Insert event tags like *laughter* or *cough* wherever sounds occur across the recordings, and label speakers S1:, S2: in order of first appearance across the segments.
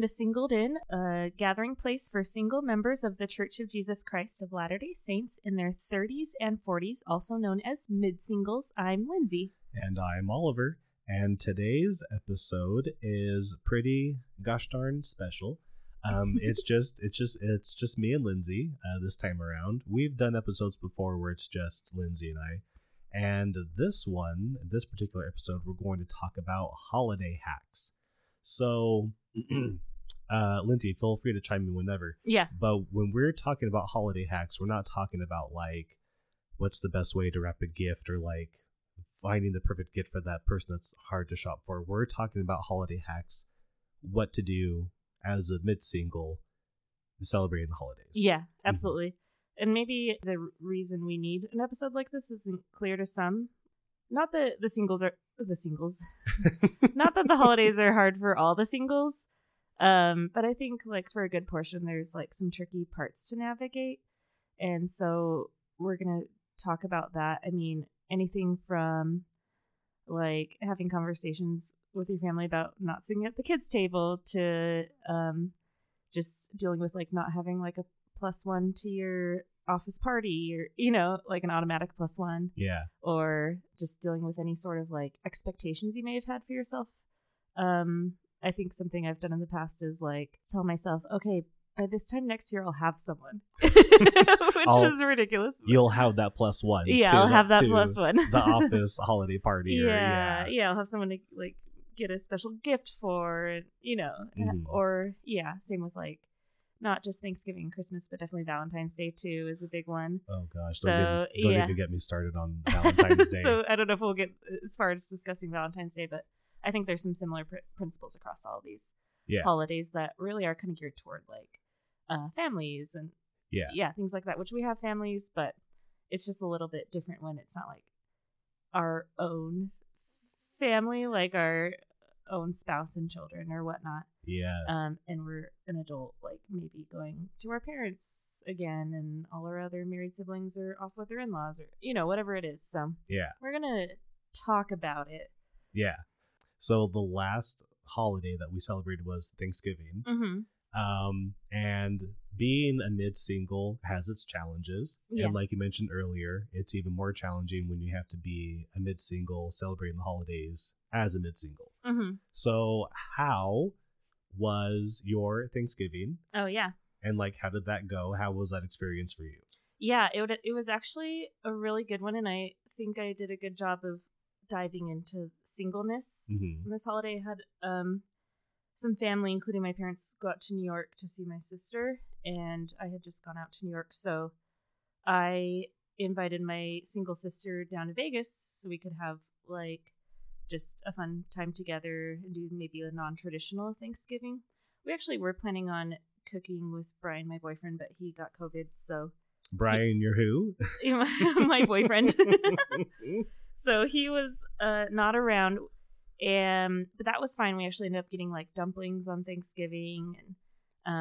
S1: to Singled In, a gathering place for single members of the Church of Jesus Christ of Latter day Saints in their 30s and 40s, also known as mid singles. I'm Lindsay.
S2: And I'm Oliver. And today's episode is pretty gosh darn special. Um, *laughs* it's just it's just it's just me and Lindsay uh, this time around. We've done episodes before where it's just Lindsay and I, and this one, this particular episode, we're going to talk about holiday hacks. So, *clears throat* uh, Lindsay, feel free to chime in whenever.
S1: Yeah.
S2: But when we're talking about holiday hacks, we're not talking about like what's the best way to wrap a gift or like finding the perfect gift for that person that's hard to shop for. We're talking about holiday hacks, what to do as a mid single celebrating the holidays.
S1: Yeah, absolutely. And maybe the reason we need an episode like this isn't clear to some. Not that the singles are the singles. *laughs* Not that the holidays are hard for all the singles. Um, but I think like for a good portion there's like some tricky parts to navigate. And so we're going to talk about that. I mean, anything from like having conversations with your family about not sitting at the kids table to um just dealing with like not having like a plus one to your office party or you know like an automatic plus one
S2: Yeah.
S1: or just dealing with any sort of like expectations you may have had for yourself um i think something i've done in the past is like tell myself okay by this time next year i'll have someone *laughs* which is ridiculous
S2: You'll have that plus one.
S1: yeah
S2: to
S1: i'll have that plus one
S2: the *laughs* office holiday party. Or,
S1: yeah,
S2: yeah.
S1: yeah, I'll have someone to like get a special gift for, you know,
S2: Mhm.
S1: or yeah, same with like not just Thanksgiving and Christmas, but definitely Valentine's Day too is a big one.
S2: Oh gosh.
S1: So,
S2: Don't, even, don't
S1: yeah.
S2: even get me started on *laughs* Valentine's Day.
S1: so I don't know if we'll get as far as discussing Valentine's Day, but I think there's some similar pr- principles across all of these
S2: Yeah.
S1: holidays that really are kind of geared toward like uh, families and
S2: Yeah.
S1: yeah, things like that. Which we have families, but it's just a little bit different when it's not like our own family, like our own spouse and children or whatnot.
S2: yes.
S1: Um, and we're an adult, like maybe going to our parents again, and all our other married siblings are off with their in-laws, or you know, whatever it is. So
S2: yeah.
S1: we're gonna talk about it.
S2: Yeah. So the last holiday that we celebrated was Thanksgiving.
S1: Mm-hmm.
S2: Um, and being a mid single has its challenges.
S1: Yeah.
S2: And like you mentioned earlier, it's even more challenging when you have to be a mid single celebrating the holidays as a mid single.
S1: Mm-hmm.
S2: So, how was your Thanksgiving?
S1: Oh yeah.
S2: And like, how did that go? How was that experience for you?
S1: Yeah, it would, it was actually a really good one, and I think I did a good job of diving into singleness.
S2: Mm-hmm.
S1: This holiday I had um some family, including my parents, go out to New York to see my sister, and I had just gone out to New York, so I invited my single sister down to Vegas so we could have like just a fun time together and do maybe a non-traditional Thanksgiving. We actually were planning on cooking with Brian, my boyfriend, but he got COVID, so
S2: Brian, you're who? *laughs*
S1: my boyfriend. *laughs* *laughs* so he was uh, not around, and but that was fine. We actually ended up getting like dumplings on Thanksgiving, and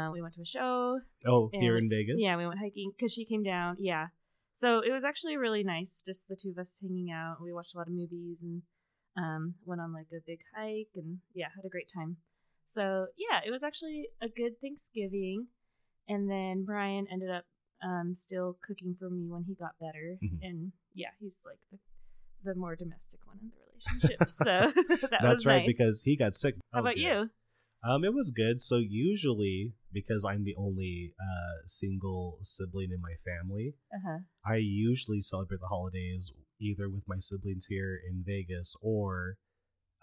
S1: uh, we went to a show.
S2: oh,
S1: And
S2: here in Vegas?
S1: Yeah, we went hiking because she came down. Yeah, so it was actually really nice, just the two of us hanging out. We watched a lot of movies and um, went on like a big hike, and yeah, had a great time. So yeah, it was actually a good Thanksgiving. And then Brian ended up um, still cooking for me when he got better,
S2: Mhm.
S1: and yeah, he's like the the more domestic one in the relationship. *laughs* so *laughs* that
S2: That's right,
S1: nice.
S2: because he got sick.
S1: how
S2: Oh,
S1: about
S2: good.
S1: you?
S2: Um, it was good. So usually, because I'm the only uh single sibling in my family,
S1: Uh huh.
S2: I usually celebrate the holidays either with my siblings here in Vegas or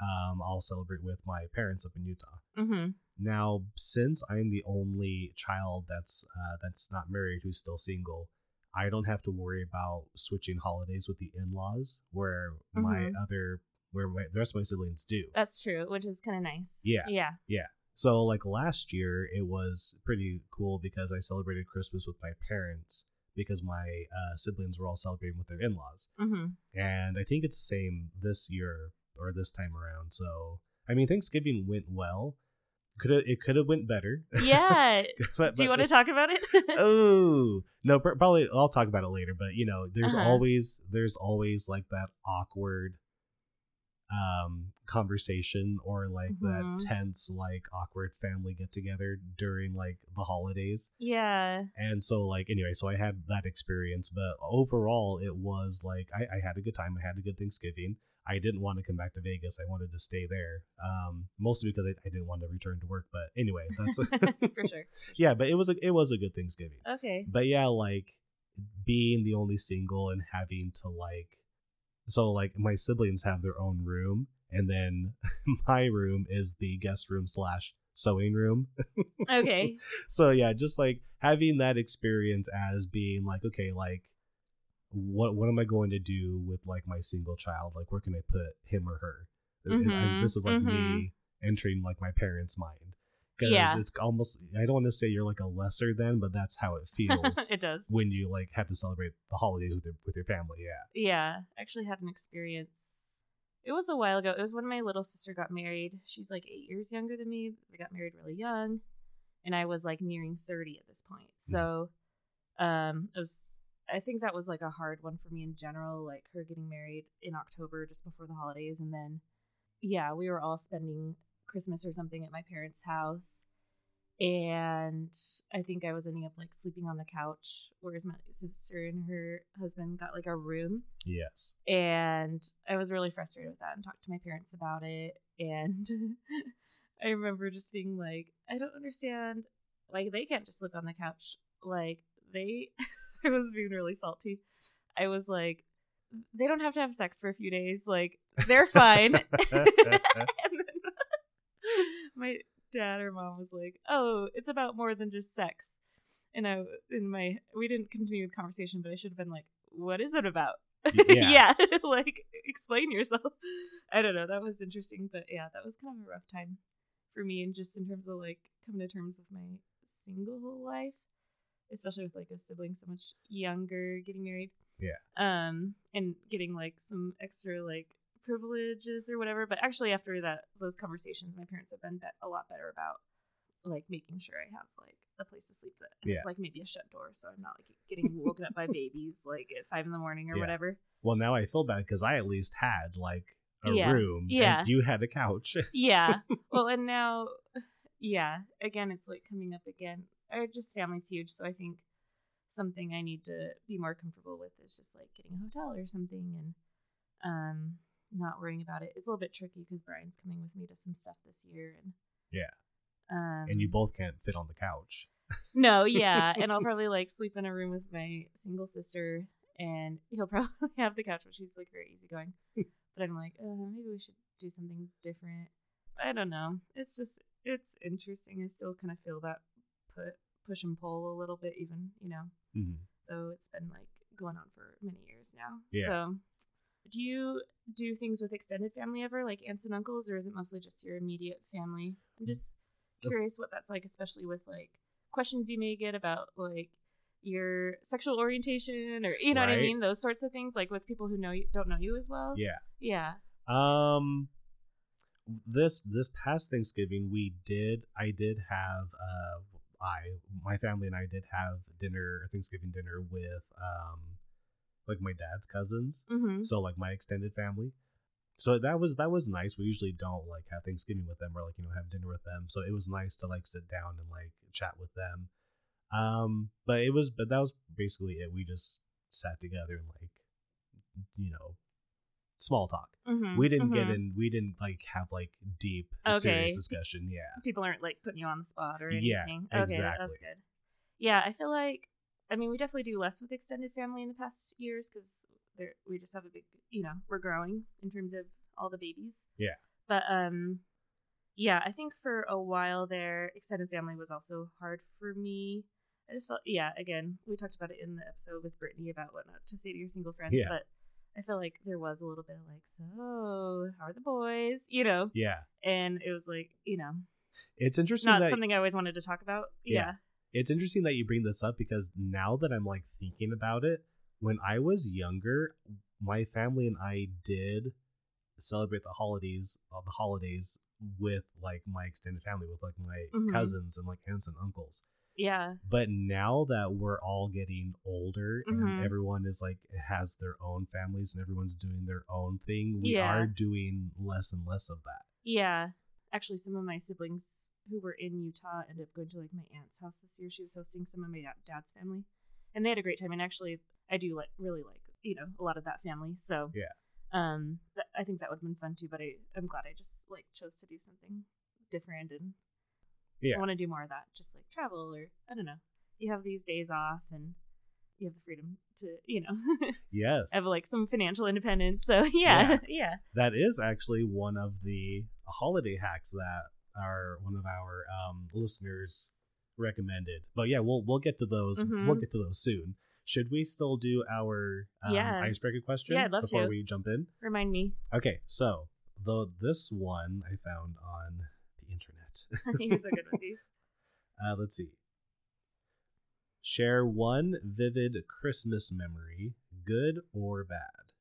S2: um I'll celebrate with my parents up in Utah.
S1: Mm-hmm.
S2: Now, since I'm the only child that's uh, that's not married who's still single, I don't have to worry about switching holidays with the in-laws, where my
S1: Mhm.
S2: other where my, the rest of my siblings do.
S1: That's true, which is kind of nice.
S2: Yeah,
S1: yeah. Yeah.
S2: So like last year, it was pretty cool because I celebrated Christmas with my parents because my uh, siblings were all celebrating with their in-laws,
S1: Mm-hmm.
S2: and I think it's the same this year or this time around. So I mean, Thanksgiving went well. Could have it could have went better.
S1: Yeah. *laughs*
S2: but,
S1: Do you want to talk about it? *laughs*
S2: oh no probably i'll talk about it later but you know there's
S1: Uh-huh.
S2: always there's always like that awkward um conversation or like
S1: Mhm.
S2: that tense like awkward family get together during like the holidays
S1: Yeah.
S2: and so like anyway so i had that experience but overall it was like i, I had a good time i had a good thanksgiving i didn't want to come back to vegas i wanted to stay there um mostly because i, I didn't want to return to work but anyway *laughs* that's
S1: For *laughs* sure.
S2: yeah but it was a it was a good thanksgiving
S1: Okay.
S2: but yeah like being the only single and having to like so like my siblings have their own room and then *laughs* my room is the guest room slash sewing room
S1: Okay.
S2: so yeah just like having that experience as being like okay like what what am i going to do with like my single child like where can i put him or her And- and this is like
S1: mhm.
S2: me entering like my parents mind because
S1: Yeah.
S2: it's almost i don't want to say you're like a lesser than but that's how it *laughs* feels
S1: it does.
S2: when you like have to celebrate the holidays with your with your family yeah
S1: Yeah, I actually had an experience. It was a while ago. It was when my little sister got married. She's like eight years younger than me. They got married really young, and I was like nearing thirty at this point. So, um, it was. I think that was like a hard one for me in general. Like her getting married in October just before the holidays, and then, yeah, we were all spending Christmas or something at my parents' house. And I think I was ending up like sleeping on the couch, whereas my sister and her husband got like a room
S2: yes
S1: and I was really frustrated with that and talked to my parents about it. And *laughs* I remember just being like, I don't understand. Like, they can't just sleep on the couch. Like, they, *laughs* I was being really salty. I was like, they don't have to have sex for a few days. Like, they're fine. *laughs* *laughs* and then my dad or mom was like, "Oh, it's about more than just sex." And I, in my, we didn't continue the conversation, but I should have been like, "What is it about?"
S2: Yeah.
S1: yeah, like explain yourself. I don't know. That was interesting, but yeah, that was kind of a rough time for me, and just in terms of like coming to terms with my single life, especially with like a sibling so much younger getting married.
S2: Yeah.
S1: Um, and getting like some extra like privileges or whatever. But actually, after that, those conversations, my parents have been bet- a lot better about like making sure I have like a place to sleep that
S2: Yeah.
S1: it's like maybe a shut door, so I'm not like getting woken up by *laughs* babies like at five in the morning or
S2: Yeah.
S1: whatever.
S2: well now i feel bad because i at least had like a
S1: Yeah.
S2: room
S1: Yeah.
S2: and you had a couch
S1: Yeah. *laughs* well, and now, yeah, again, it's like coming up again. Or just family's huge, so I think something I need to be more comfortable with is just like getting a hotel or something and um not worrying about it. It's a little bit tricky because Brian's coming with me to some stuff this year and
S2: Yeah.
S1: Um,
S2: and you both can't fit on the couch
S1: No, *laughs* yeah, and I'll probably like sleep in a room with my single sister, and he'll *laughs* probably have the couch, but she's like very easygoing. but I'm like, uh, maybe we should do something different. I don't know. It's just it's interesting. I still kind of feel that put push and pull a little bit, even you know,
S2: Mhm.
S1: though it's been like going on for many years now.
S2: Yeah.
S1: So, do you do things with extended family ever, like aunts and uncles, or is it mostly just your immediate family? I'm just
S2: The-
S1: curious what that's like, especially with like questions you may get about like your sexual orientation or you know what I mean, those sorts of things, like with people who know you don't know you as well.
S2: yeah
S1: Yeah.
S2: Um, this this past Thanksgiving we did I did have uh I my family and I did have dinner Thanksgiving dinner with um like my dad's cousins.
S1: Mm-hmm.
S2: so like my extended family. So that was that was nice. We usually don't like have Thanksgiving with them or like you know have dinner with them. So it was nice to like sit down and like chat with them. Um but it was but that was basically it. We just sat together and like you know small talk
S1: Mm-hmm.
S2: we didn't get in we didn't like have like deep
S1: Okay.
S2: serious discussion yeah
S1: people aren't like putting you on the spot or
S2: Yeah,
S1: anything. Okay,
S2: exactly.
S1: that's good. Yeah, I feel like I mean we definitely do less with extended family in the past years because we just have a big you know we're growing in terms of all the babies.
S2: Yeah.
S1: But um, yeah, I think for a while there, extended family was also hard for me. I just felt yeah. Again, we talked about it in the episode with Brittany about what not to say to your single friends,
S2: Yeah.
S1: but. I feel like there was a little bit of like, so how are the boys? You know,
S2: yeah
S1: and it was like, you know,
S2: it's interesting
S1: not
S2: that
S1: something I always wanted to talk about.
S2: Yeah.
S1: Yeah.
S2: it's interesting that you bring this up because now that i'm like thinking about it when i was younger my family and i did celebrate the holidays uh, the holidays with like my extended family with like my
S1: Mhm.
S2: cousins and like aunts and uncles
S1: Yeah.
S2: But now that we're all getting older and
S1: Mhm.
S2: everyone is like has their own families and everyone's doing their own thing, we
S1: Yeah.
S2: are doing less and less of that.
S1: Yeah. Actually, some of my siblings who were in Utah ended up going to like my aunt's house this year. She was hosting some of my dad's family, and they had a great time. And actually, I do like really like you know a lot of that family. So
S2: Yeah.
S1: um, th- I think that would have been fun too. But I I'm glad I just like chose to do something different and
S2: Yeah.
S1: I want to do more of that. Just like travel or I don't know. You have these days off and you have the freedom to you know *laughs*
S2: Yes.
S1: have like some financial independence. So *laughs* yeah, *laughs* yeah.
S2: that is actually one of the holiday hacks that our one of our um, listeners recommended. But yeah, we'll we'll get to those.
S1: Mhm.
S2: We'll get to those soon. Should we still do our um,
S1: Yeah.
S2: icebreaker question
S1: Yeah, I'd love
S2: before
S1: to.
S2: we jump in?
S1: Remind me.
S2: Okay, so the this one I found on the internet. *laughs*
S1: You're so good with these. *laughs*
S2: Uh, let's see. Share one vivid Christmas memory, good or bad.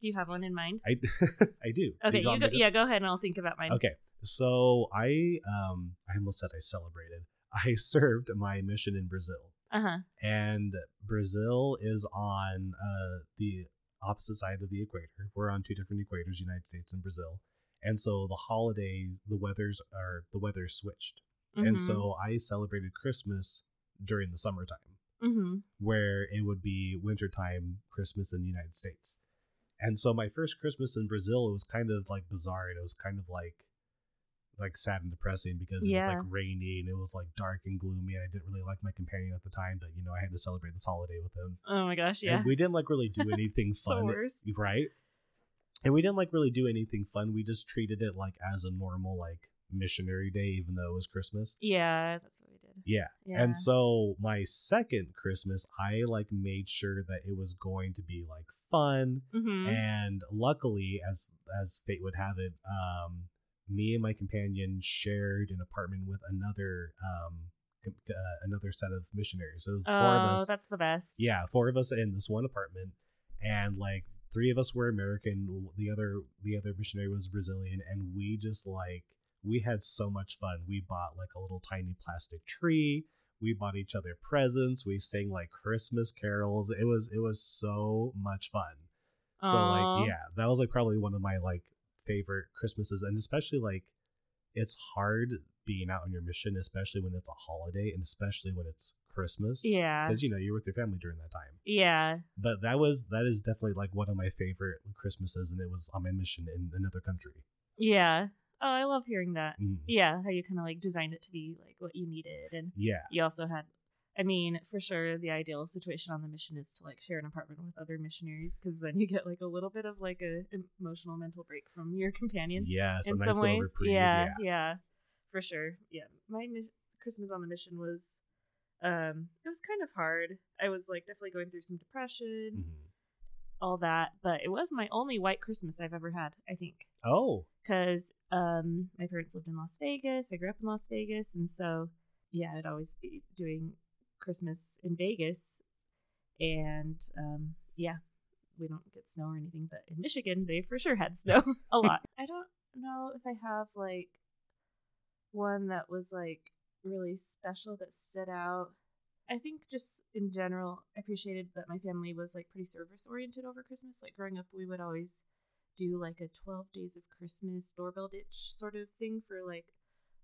S1: Do you have one in mind?
S2: I *laughs* I do. Do
S1: Okay, you go,
S2: to-
S1: yeah, go ahead and I'll think about mine.
S2: Okay, so I um I almost said I celebrated. I served my mission in Brazil,
S1: Uh huh.
S2: and Brazil is on uh the opposite side of the equator. We're on two different equators, United States and Brazil, and so the holidays, the weathers are the weather switched, and so I celebrated Christmas during the summertime
S1: Mm-hmm.
S2: where it would be wintertime Christmas in the United States. And so my first Christmas in Brazil, it was kind of like bizarre. and It was kind of like like sad and depressing because it was like rainy and it was like dark and gloomy. And I didn't really like my companion at the time, but you know, I had to celebrate this holiday with him.
S1: Oh my gosh, yeah.
S2: And we didn't like really do *laughs* anything fun. right? And we didn't like really do anything fun. We just treated it like as a normal like missionary day, even though it was Christmas.
S1: Yeah, that's what we did.
S2: Yeah.
S1: Yeah.
S2: And so my second Christmas, I like made sure that it was going to be like fun.
S1: mm-hmm.
S2: And luckily, as as fate would have it, um, me and my companion shared an apartment with another um uh, another set of missionaries. So it was four of us.
S1: Oh,
S2: us.
S1: that's the best.
S2: Yeah, four of us in this one apartment, and like three of us were American. The other the other missionary was Brazilian, and we just like we had so much fun. We bought like a little tiny plastic tree. We bought each other presents. We sang like Christmas carols. It was it was so much fun. So like yeah, that was like probably one of my like favorite Christmases, and especially like it's hard being out on your mission, especially when it's a holiday, and especially when it's Christmas
S1: Yeah.
S2: because you know you're with your family during that time.
S1: Yeah.
S2: But that was that is definitely like one of my favorite Christmases, and it was on my mission in another country.
S1: Yeah. Oh, I love hearing that.
S2: Mm.
S1: Yeah, how you kind of like designed it to be like what you needed, and
S2: Yeah,
S1: you also had. I mean, for sure, the ideal situation on the mission is to like share an apartment with other missionaries because then you get like a little bit of like a emotional mental break from your companion.
S2: yes,
S1: in
S2: nice
S1: some ways.
S2: reprieve.
S1: yeah,
S2: Yeah,
S1: yeah, for sure. Yeah, my mi- Christmas on the mission was, um, it was kind of hard. I was like definitely going through some depression,
S2: Mhm.
S1: all that, but it was my only white Christmas I've ever had. I think
S2: Oh,
S1: because um, my parents lived in Las Vegas. I grew up in Las Vegas, and so yeah, I'd always be doing Christmas in Vegas, and um, yeah, we don't get snow or anything, but in Michigan they for sure had snow *laughs* *laughs* a lot. I don't know if I have like one that was like really special that stood out. I think just in general, I appreciated that my family was like pretty service oriented over Christmas. Like growing up, we would always do like a 12 days of Christmas doorbell ditch sort of thing for like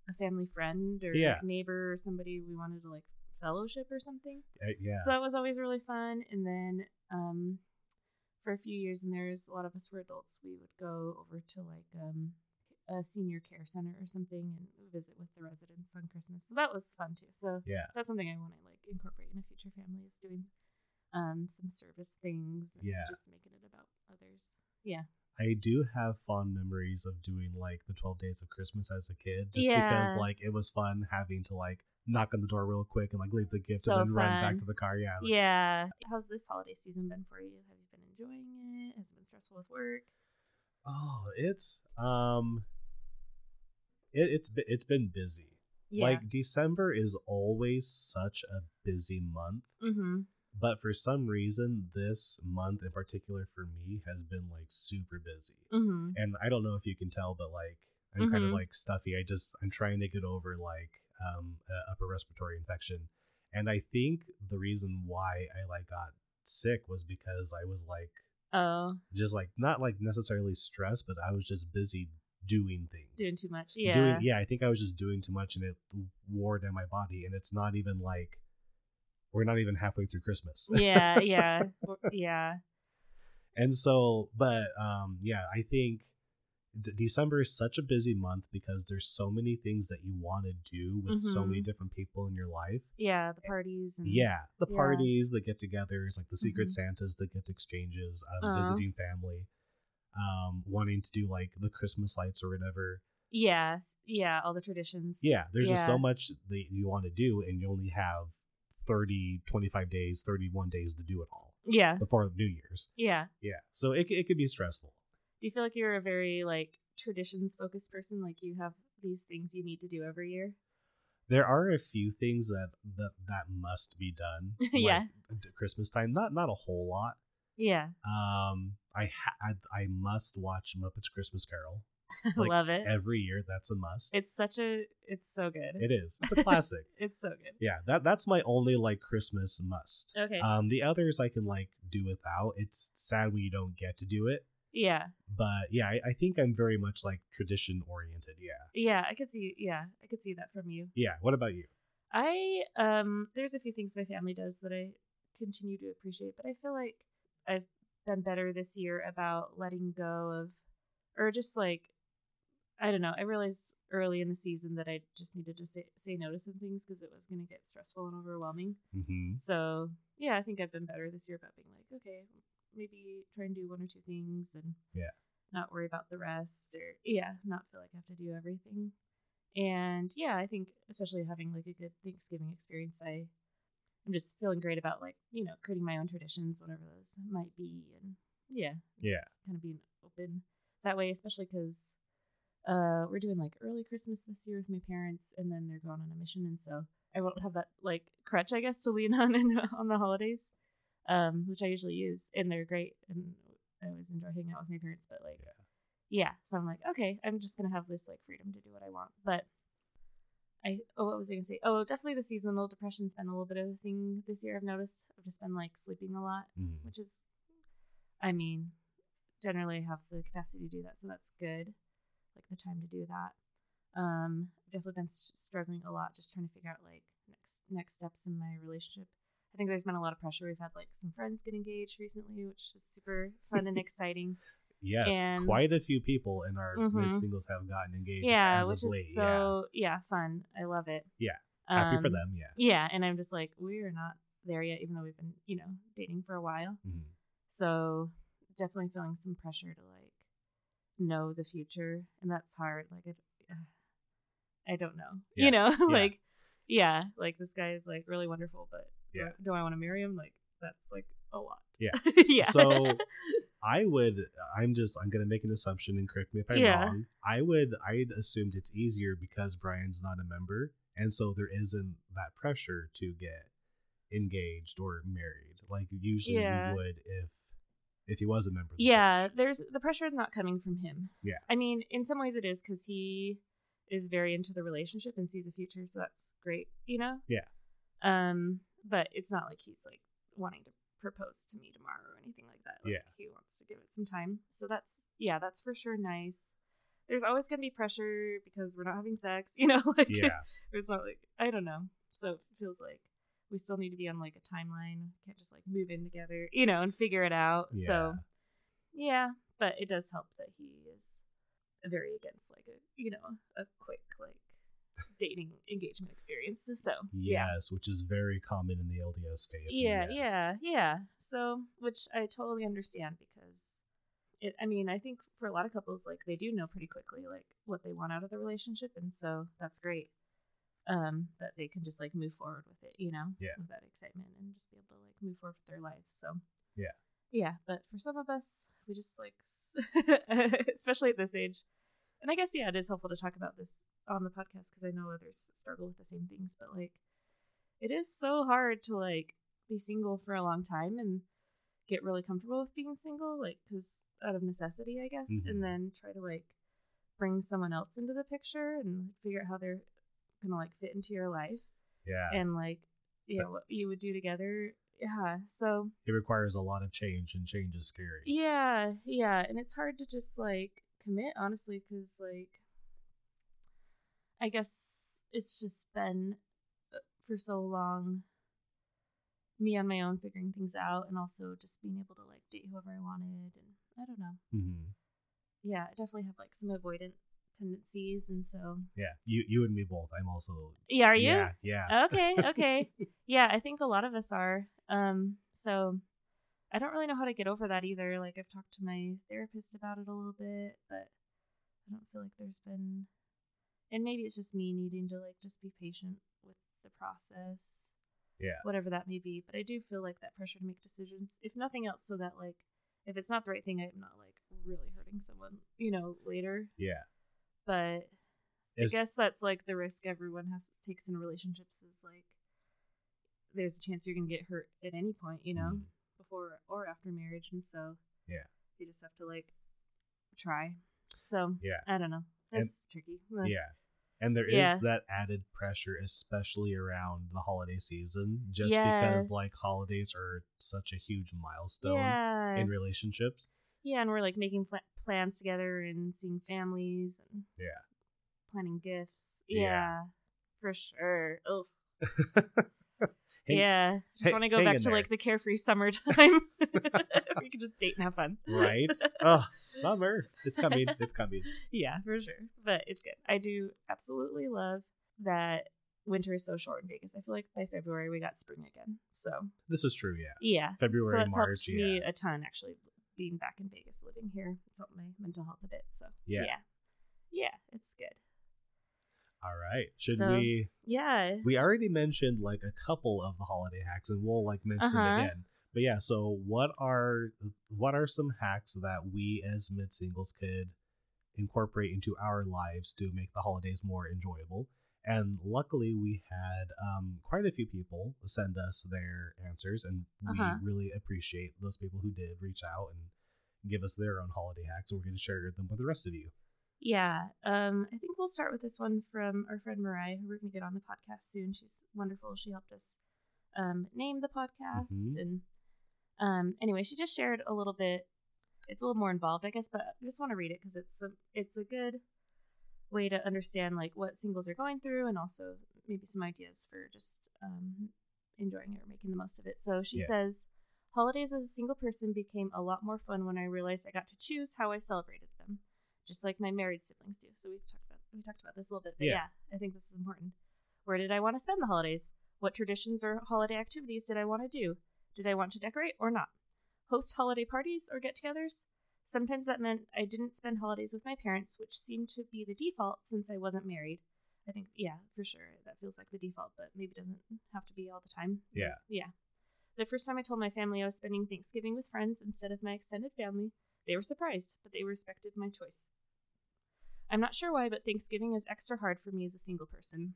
S1: a family friend or
S2: Yeah.
S1: neighbor or somebody we wanted to like fellowship or something.
S2: uh, yeah,
S1: So that was always really fun. And then um, for a few years, and there's a lot of us were adults, we would go over to like um, a senior care center or something and visit with the residents on Christmas. So that was fun too. So
S2: yeah.
S1: that's something I want to like incorporate in a future family is doing um, some service things
S2: Yeah.
S1: just making it about others. Yeah.
S2: I do have fond memories of doing like the 12 days of Christmas as a kid just
S1: Yeah.
S2: because like it was fun having to like knock on the door real quick and like leave the gift
S1: So
S2: and then run back to the car. Yeah. like-
S1: Yeah. How's this holiday season been for you? Have you been enjoying it? Has it been stressful with work?
S2: Oh, it's um it, it's it's been busy.
S1: Yeah.
S2: Like December is always such a busy month,
S1: mm-hmm.
S2: but for some reason this month in particular for me has been like super busy.
S1: Mm-hmm.
S2: And I don't know if you can tell but like I'm kind of
S1: Mhm.
S2: like stuffy. I just I'm trying to get over like um, uh, upper respiratory infection, and I think the reason why I like got sick was because I was like
S1: Oh,
S2: just like not like necessarily stressed, but I was just busy doing things.
S1: doing too much. Yeah.
S2: Doing, yeah, I think I was just doing too much and it wore down my body. And it's not even like we're not even halfway through Christmas.
S1: yeah, yeah, *laughs* yeah.
S2: and so, but um, yeah, I think d- December is such a busy month because there's so many things that you want to do with so many
S1: Mhm.
S2: different people in your life.
S1: Yeah, the parties and
S2: Yeah, the
S1: Yeah.
S2: parties, the get-togethers, like the secret
S1: Mhm.
S2: Santas, the gift exchanges, um,
S1: Aw.
S2: visiting family, um, wanting to do like the Christmas lights or whatever.
S1: Yes, yeah, all the traditions.
S2: Yeah, there's just so much that you want to do, and you only have 30, 25 days, 31 days to do it all
S1: Yeah,
S2: before New Year's.
S1: yeah.
S2: Yeah, so it, it could be stressful.
S1: Do you feel like you're a very like traditions focused person? Like you have these things you need to do every year?
S2: There are a few things that that, that must be done. *laughs*
S1: Yeah.
S2: like, at Christmas time, not not a whole lot.
S1: Yeah,
S2: Um, I ha- I, I must watch Muppets Christmas Carol *laughs* Like,
S1: love it.
S2: every year. That's a must.
S1: it's such a, it's so good.
S2: It is. It's a *laughs* classic.
S1: It's so good.
S2: yeah, that that's my only like Christmas must.
S1: Okay.
S2: Um, the others I can like do without. It's sad when you don't get to do it,
S1: yeah,
S2: but yeah, I, I think I'm very much like tradition oriented. Yeah,
S1: yeah. I could see. Yeah, I could see that from you.
S2: yeah. What about you?
S1: I um there's a few things my family does that I continue to appreciate, but I feel like I've been better this year about letting go of or just like I don't know. I realized early in the season that I just needed to say, say no to some things because it was going to get stressful and overwhelming.
S2: Mm-hmm.
S1: So, yeah, I think I've been better this year about being like, okay, maybe try and do one or two things and
S2: Yeah.
S1: not worry about the rest or yeah, not feel like I have to do everything. And yeah, I think especially having like a good Thanksgiving experience, I I'm just feeling great about like, you know, creating my own traditions, whatever those might be and yeah.
S2: Yeah.
S1: kind of being open that way, especially cuz uh we're doing like early Christmas this year with my parents and then they're going on a mission and so I won't have that like crutch I guess to lean *laughs* on in, on the holidays. Um which I usually use and they're great and I always enjoy hanging out with my parents but like
S2: Yeah.
S1: yeah so i'm like okay i'm just gonna have this like freedom to do what i want. But i oh what was i gonna say? Oh definitely the seasonal depression's been a little bit of a thing this year i've noticed. I've just been like sleeping a lot
S2: Mm.
S1: which is i mean generally I have the capacity to do that so that's good like the time to do that. Um i've definitely been st- struggling a lot just trying to figure out like next next steps in my relationship i think there's been a lot of pressure we've had like some friends get engaged recently which is super fun and *laughs* exciting
S2: Yes,
S1: And-
S2: quite a few people in our
S1: Mhm.
S2: mid singles have gotten engaged.
S1: yeah,
S2: as
S1: which
S2: of late.
S1: is so yeah. fun. I love it.
S2: Yeah. yeah, happy for
S1: Um,
S2: them. Yeah.
S1: Yeah, and I'm just like we are not there yet, even though we've been you know dating for a while.
S2: Mhm.
S1: So definitely feeling some pressure to like know the future, and that's hard. Like I, I don't know.
S2: Yeah,
S1: You know, *laughs*
S2: yeah.
S1: like yeah, like this guy is like really wonderful, but
S2: Yeah.
S1: do, I want to marry him? Like that's like a lot.
S2: Yeah. *laughs*
S1: yeah.
S2: So *laughs* I would. I'm just. I'm gonna make an assumption and correct me if I'm
S1: Yeah.
S2: wrong. I would. I'd assumed it's easier because Brian's not a member, and so there isn't that pressure to get engaged or married like usually
S1: Yeah.
S2: you would if if he was a member. Of the
S1: yeah
S2: church.
S1: there's the pressure is not coming from him
S2: Yeah.
S1: i mean in some ways it is because he is very into the relationship and sees a future so that's great you know
S2: Yeah.
S1: um but it's not like he's like wanting to propose to me tomorrow or anything like that like,
S2: Yeah.
S1: he wants to give it some time so that's yeah that's for sure nice there's always going to be pressure because we're not having sex *laughs* you know like
S2: Yeah.
S1: it's not like i don't know so it feels like we still need to be on like a timeline can't just like move in together you know and figure it out Yeah. so yeah but it does help that he is very against like a you know a quick like dating engagement experiences. so yeah
S2: Yes, which is very common in the LDS faith.
S1: yeah
S2: yes.
S1: yeah yeah so which i totally understand because it i mean i think for a lot of couples like they do know pretty quickly like what they want out of the relationship and so that's great um that they can just like move forward with it you know
S2: Yeah.
S1: with that excitement and just be able to like move forward with their lives so
S2: Yeah.
S1: yeah but for some of us we just like *laughs* especially at this age and i guess yeah it is helpful to talk about this on the podcast because i know others struggle with the same things but like it is so hard to like be single for a long time and get really comfortable with being single like because out of necessity i guess
S2: Mhm.
S1: and then try to like bring someone else into the picture and figure out how they're gonna like fit into your life
S2: Yeah.
S1: and like yeah, know what you would do together. Yeah. So
S2: it requires a lot of change, and change is scary.
S1: yeah, yeah, and it's hard to just like commit honestly because like I guess it's just been uh, for so long me on my own figuring things out and also just being able to like date whoever I wanted and I don't know.
S2: hmm
S1: Yeah, I definitely have like some avoidant tendencies and so
S2: Yeah. You you and me both. I'm also.
S1: Yeah, are you?
S2: Yeah. Yeah.
S1: okay, *laughs* okay. yeah, I think a lot of us are. Um, so I don't really know how to get over that either. Like I've talked to my therapist about it a little bit, but I don't feel like there's been and maybe it's just me needing to like just be patient with the process.
S2: Yeah.
S1: Whatever that may be. But I do feel like that pressure to make decisions, if nothing else, so that like if it's not the right thing, I'm not like really hurting someone, you know, later.
S2: Yeah.
S1: But
S2: Is-
S1: I guess that's like the risk everyone has takes in relationships is like there's a chance you're gonna get hurt at any point, you know,
S2: Mhm.
S1: before or after marriage, and so
S2: Yeah.
S1: you just have to like try. So
S2: Yeah.
S1: I don't know.
S2: And-
S1: That's tricky. Uh,
S2: Yeah. And there is
S1: Yeah.
S2: that added pressure, especially around the holiday season, just because like holidays are such a huge milestone
S1: Yeah.
S2: in relationships.
S1: yeah, and we're like making pl- plans together and seeing families and
S2: Yeah.
S1: planning gifts.
S2: Yeah.
S1: Yeah, for sure. Ugh. *laughs* Yeah, just
S2: hey-
S1: want to go back to
S2: there.
S1: like the carefree summertime. *laughs* *laughs* we can just date and have fun,
S2: right? *laughs* oh, summer. It's coming. It's coming.
S1: yeah, for sure. But it's good. I do absolutely love that winter is so short in Vegas. I feel like by February we got spring again. So
S2: This is true, yeah.
S1: yeah,
S2: February,
S1: so that's
S2: March,
S1: helped me
S2: yeah.
S1: a ton actually. Being back in Vegas, living here, it's helped my mental health a bit. So
S2: Yeah.
S1: yeah, yeah, it's good.
S2: All right. Should
S1: So-
S2: we
S1: Yeah,
S2: we already mentioned like a couple of the holiday hacks and we'll like mention them
S1: Uh-huh.
S2: again. But yeah, so what are what are some hacks that we as mid singles could incorporate into our lives to make the holidays more enjoyable? And luckily, we had um, quite a few people send us their answers, and we
S1: Uh-huh.
S2: really appreciate those people who did reach out and give us their own holiday hacks. And we're going to share them with the rest of you.
S1: Yeah, um, I think we'll start with this one from our friend Mariah, who we're going to get on the podcast soon. She's wonderful. She helped us um, name the podcast,
S2: Mhm.
S1: and um, anyway, she just shared a little bit. It's a little more involved, I guess, but I just want to read it because it's a it's a good way to understand like what singles are going through, and also maybe some ideas for just um, enjoying it or making the most of it. So she
S2: Yeah.
S1: says. Holidays as a single person became a lot more fun when I realized I got to choose how I celebrated just like my married siblings do. So we've talked about we talked about this a little bit, but
S2: Yeah.
S1: yeah. I think this is important. Where did I want to spend the holidays? What traditions or holiday activities did I want to do? Did I want to decorate or not? Host holiday parties or get-togethers? Sometimes that meant I didn't spend holidays with my parents, which seemed to be the default since I wasn't married. I think, yeah, for sure, that feels like the default, but maybe doesn't have to be all the time.
S2: Yeah.
S1: Yeah. The first time I told my family I was spending Thanksgiving with friends instead of my extended family, they were surprised, but they respected my choice. I'm not sure why, but Thanksgiving is extra hard for me as a single person.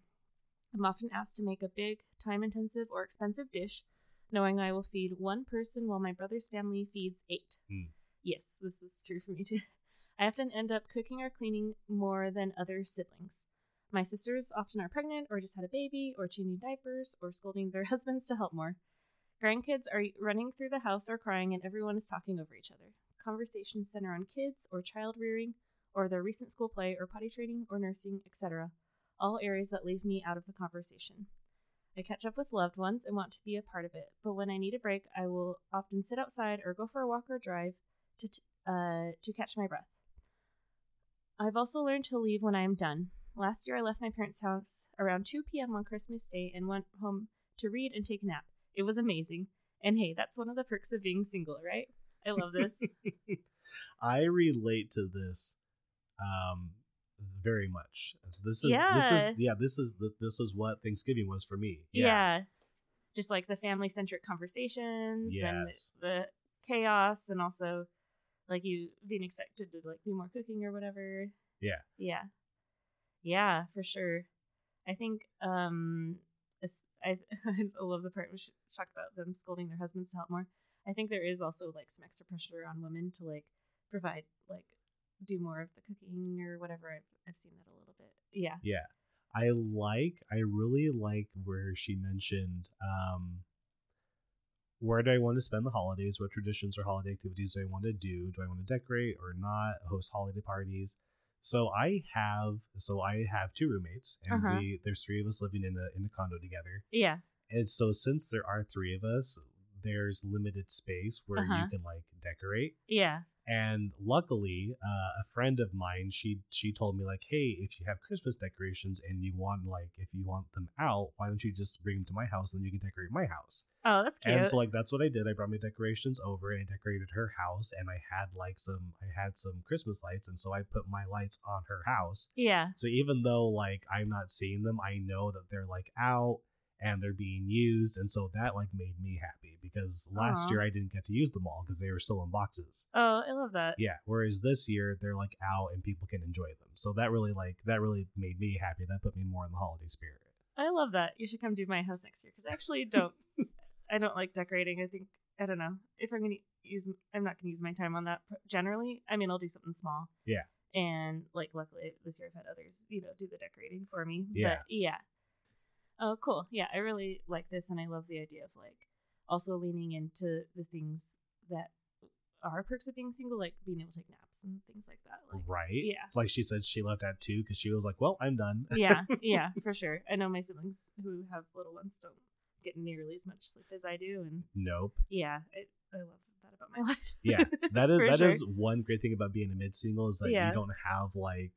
S1: I'm often asked to make a big, time intensive, or expensive dish, knowing I will feed one person while my brother's family feeds eight.
S2: Hmm.
S1: Yes, this is true for me too. *laughs* I often end up cooking or cleaning more than other siblings. My sisters often are pregnant or just had a baby or changing diapers or scolding their *laughs* husbands to help more. Grandkids are running through the house or crying and everyone is talking over each other. Conversations center on kids or child rearing or their recent school play or potty training or nursing, etc. All areas that leave me out of the conversation. I catch up with loved ones and want to be a part of it, but when I need a break, I will often sit outside or go for a walk or drive to t- uh, to catch my breath. I've also learned to leave when I am done. Last year, I left my parents' house around 2 p.m. on Christmas Day and went home to read and take a nap. It was amazing. And hey, that's one of the perks of being single, right? I love this. *laughs*
S2: I relate to this um very much. This is this is yeah, this is this is what Thanksgiving was for me.
S1: yeah. Just like the family centric conversations and
S2: Yes.
S1: the chaos and also like you being expected to like do more cooking or whatever.
S2: Yeah.
S1: Yeah. Yeah, for sure. I think um I *laughs* I love the part we talked about them scolding their husbands to help more. I think there is also like some extra pressure on women to like provide like do more of the cooking or whatever. I've I've seen that a little bit. Yeah.
S2: Yeah. I like I really like where she mentioned um where do I want to spend the holidays? What traditions or holiday activities do I want to do? Do I want to decorate or not? Host holiday parties. So I have so I have two roommates and
S1: Uh-huh.
S2: we there's three of us living in a in a condo together.
S1: Yeah.
S2: And so since there are three of us, there's limited space where
S1: Uh-huh.
S2: you can like decorate.
S1: Yeah.
S2: And luckily, uh, a friend of mine, she she told me like, hey, if you have Christmas decorations and you want like if you want them out, why don't you just bring them to my house and then you can decorate my house?
S1: Oh, that's cute.
S2: And so like that's what I did. I brought my decorations over and I decorated her house and I had like some I had some Christmas lights and so I put my lights on her house.
S1: yeah.
S2: So even though like I'm not seeing them, I know that they're like out and they're being used and so that like made me happy because last
S1: Aw.
S2: year I didn't get to use them all because they were still in boxes.
S1: Oh, I love that.
S2: Yeah, whereas this year they're like out and people can enjoy them. So that really like that really made me happy. That put me more in the holiday spirit.
S1: I love that. You should come do my house next year because I actually don't. *laughs* I don't like decorating. I think I don't know if I'm gonna use. I'm not gonna use my time on that generally. I mean, I'll do something small.
S2: Yeah.
S1: And like, luckily this year I've had others, you know, do the decorating for me.
S2: Yeah.
S1: But yeah. Oh, cool. Yeah, I really like this, and I love the idea of like also leaning into the things that are perks of being single, like being able to take naps and things like that. Like,
S2: right?
S1: yeah.
S2: Like she said she left at two because she was like, Well, I'm done.
S1: yeah, *laughs* yeah, for sure. I know my siblings who have little ones don't get nearly as much sleep as I do, and
S2: nope.
S1: yeah, I, I love that about my *laughs* life.
S2: Yeah. That *laughs* is that is
S1: sure.
S2: one great thing about being a mid single is that
S1: Yeah.
S2: you don't have like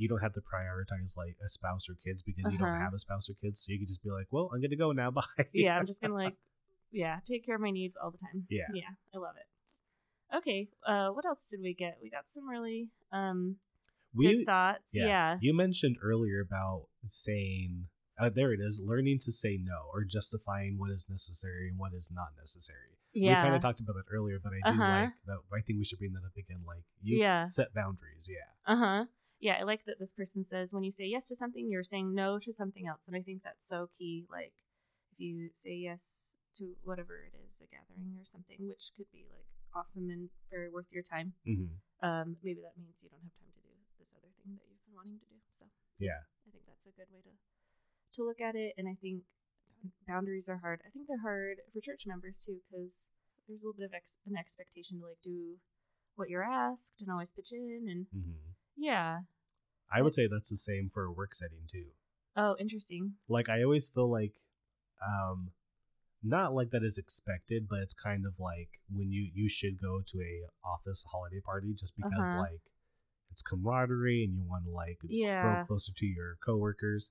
S2: you don't have to prioritize like a spouse or kids because you don't
S1: Uh-huh.
S2: have a spouse or kids. So you can just be like, Well, I'm gonna go now. *laughs* Bye.
S1: yeah, I'm just gonna like, yeah, take care of my needs all the time.
S2: Yeah.
S1: yeah, I love it. Okay, uh, what else did we get? We got some really um
S2: we
S1: good thoughts.
S2: yeah.
S1: Yeah,
S2: You mentioned earlier about saying uh, there it is, learning to say no or justifying what is necessary and what is not necessary.
S1: yeah,
S2: We kind of talked about that earlier, but I do
S1: Uh-huh.
S2: like that. I think we should bring that up again. Like you
S1: Yeah.
S2: set boundaries. Yeah.
S1: Uh huh. Yeah, I like that this person says when you say yes to something, you're saying no to something else. And I think that's so key. Like, if you say yes to whatever it is, a gathering or something, which could be like awesome and very worth your time,
S2: hmm
S1: um, maybe that means you don't have time to do this other thing that you've been wanting to do. So,
S2: Yeah.
S1: I think that's a good way to to look at it. And I think boundaries are hard. I think they're hard for church members too, because there's a little bit of ex- an expectation to like do what you're asked and always pitch in. And
S2: hmm
S1: yeah,
S2: I would say that's the same for a work setting too.
S1: Oh, interesting.
S2: Like I always feel like, um, not like that is expected, but it's kind of like when you you should go to a office holiday party just because
S1: Uh-huh.
S2: like it's camaraderie and you want to like
S1: Yeah.
S2: grow closer to your coworkers.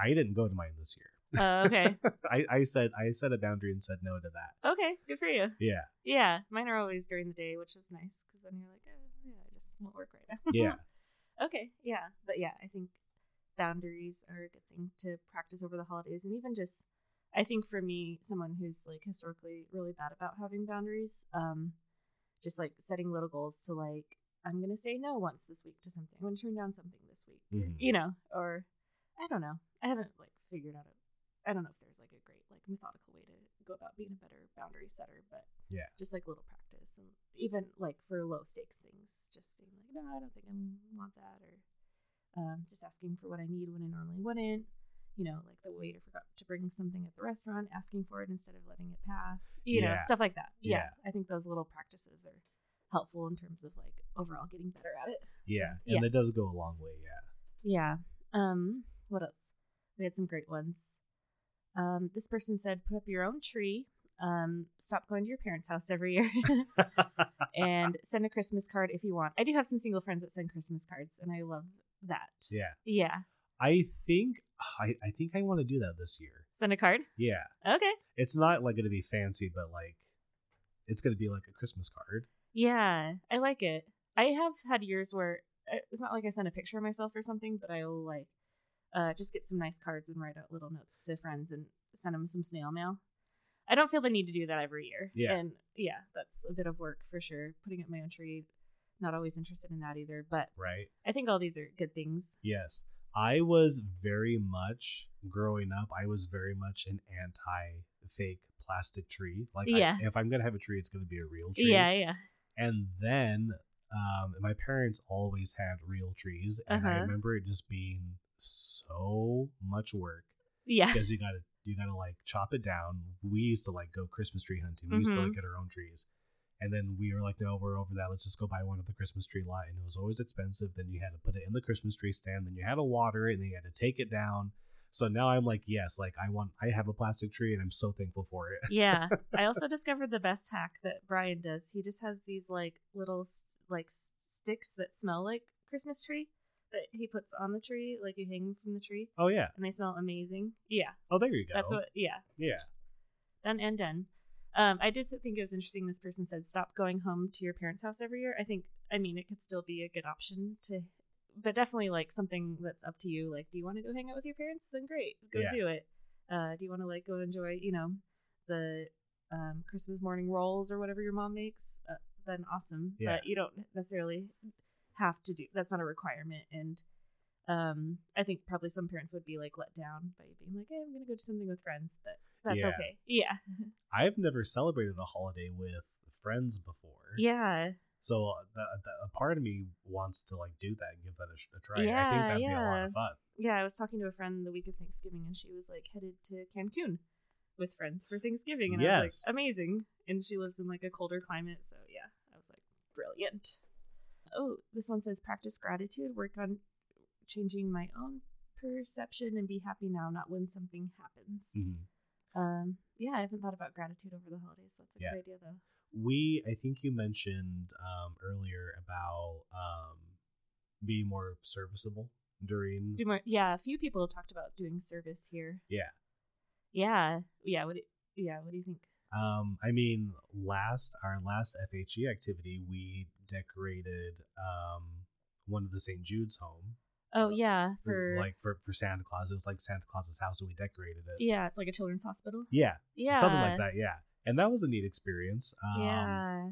S2: I didn't go to mine this year.
S1: Uh, okay. *laughs*
S2: I, I said I set a boundary and said no to that.
S1: okay. Good for you.
S2: Yeah,
S1: Yeah. Mine are always during the day, which is nice because then you're like, oh, yeah, I just won't work right now.
S2: yeah, *laughs*
S1: okay. Yeah. But yeah, I think boundaries are a good thing to practice over the holidays. And even just, I think for me, someone who's like historically really bad about having boundaries, um, just like setting little goals to like, I'm going to say no once this week to something. I'm to turn down something this week.
S2: Mhm.
S1: You know, or I don't know. I haven't like figured out a I don't know if there's like a great like methodical way to go about being a better boundary setter, but
S2: Yeah.
S1: just like little practice and even like for low stakes things, just being like, no, I don't think I want that, or um, just asking for what I need when I normally wouldn't. You know, like the waiter forgot to bring something at the restaurant, asking for it instead of letting it pass. You know, stuff like that. Yeah.
S2: Yeah.
S1: I think those little practices are helpful in terms of like overall getting better at it. So,
S2: yeah,
S1: yeah.
S2: and that does go a long way. Yeah.
S1: Yeah. Um, what else? We had some great ones. Um, this person said, put up your own tree. Um, stop going to your parents' house every year *laughs* and send a Christmas card if you want. I do have some single friends that send Christmas cards, and I love that.
S2: yeah,
S1: Yeah.
S2: I think I I think I want to do that this year.
S1: Send a card.
S2: Yeah,
S1: Okay.
S2: it's not like going to be fancy, but like it's going to be like a Christmas card.
S1: Yeah, I like it. I have had years where uh, it's not like I send a picture of myself or something, but I'll like uh, just get some nice cards and write out little notes to friends and send them some snail mail. I don't feel the need to do that every year.
S2: Yeah.
S1: And yeah, that's a bit of work for sure. Putting up my own tree, not always interested in that either. But
S2: Right.
S1: I think all these are good things.
S2: Yes. I was very much growing up, I was very much an anti fake plastic tree. Like, I-
S1: Yeah.
S2: if I'm going to have a tree, it's going to be a real tree.
S1: Yeah, yeah.
S2: And then um, my parents always had real trees. And I
S1: Uh-huh.
S2: remember it just being so much work
S1: Yeah.
S2: because you gotta you gotta like chop it down. We used to like go Christmas tree hunting. We used to like
S1: Mhm.
S2: get our own trees. And then we were like, no, we're over that. Let's just go buy one at the Christmas tree lot. And it was always expensive. Then you had to put it in the Christmas tree stand. Then you had to water it. And then you had to take it down. So now I'm like, yes, like I want, I have a plastic tree and I'm so thankful for it.
S1: yeah. I *laughs* also discovered the best hack that Brian does. He just has these like little like sticks that smell like Christmas tree that he puts on the tree, like you hang from the tree,
S2: Oh, yeah.
S1: and they smell amazing. Yeah,
S2: Oh, there you go.
S1: that's what. Yeah,
S2: Yeah.
S1: done and done. Um, I did think it was interesting. This person said, "Stop going home to your parents' house every year." I think, I mean, it could still be a good option to, but definitely like something that's up to you. Like, do you want to go hang out with your parents? Then great, go
S2: Yeah.
S1: do it. Uh, do you want to like go enjoy, you know, the um, Christmas morning rolls or whatever your mom makes? Uh, then awesome.
S2: Yeah.
S1: But you don't necessarily have to do. That's not a requirement, and um, I think probably some parents would be like let down by being like, "Hey, I'm gonna go do something with friends," but that's
S2: Yeah.
S1: okay. Yeah. *laughs*
S2: I've never celebrated a holiday with friends before.
S1: Yeah.
S2: So uh, the, the, a part of me wants to like do that and give that a, a try. I think
S1: Yeah,
S2: that'd be a lot
S1: yeah.
S2: of fun.
S1: Yeah, I was talking to a friend the week of Thanksgiving and she was like headed to Cancun with friends for Thanksgiving and I was like amazing. And she lives in like a colder climate, so yeah, I was like brilliant. Oh, this one says practice gratitude, work on changing my own perception and be happy now, not when something happens.
S2: Mhm.
S1: Um, yeah, I haven't thought about gratitude over the holidays. That's a
S2: Yeah.
S1: good idea though.
S2: We, I think you mentioned um, earlier about um, being more serviceable during.
S1: More, yeah, a few people have talked about doing service here.
S2: Yeah.
S1: Yeah, yeah. What? Do, yeah. What do you think?
S2: Um, I mean, last our last FHE activity, we decorated um, one of the St. Jude's home.
S1: Oh yeah, for
S2: like for, for Santa Claus. It was like Santa Claus's house, and we decorated it.
S1: yeah, it's like a children's hospital.
S2: Yeah,
S1: Yeah,
S2: something like that. Yeah, and that was a neat experience. Um,
S1: yeah,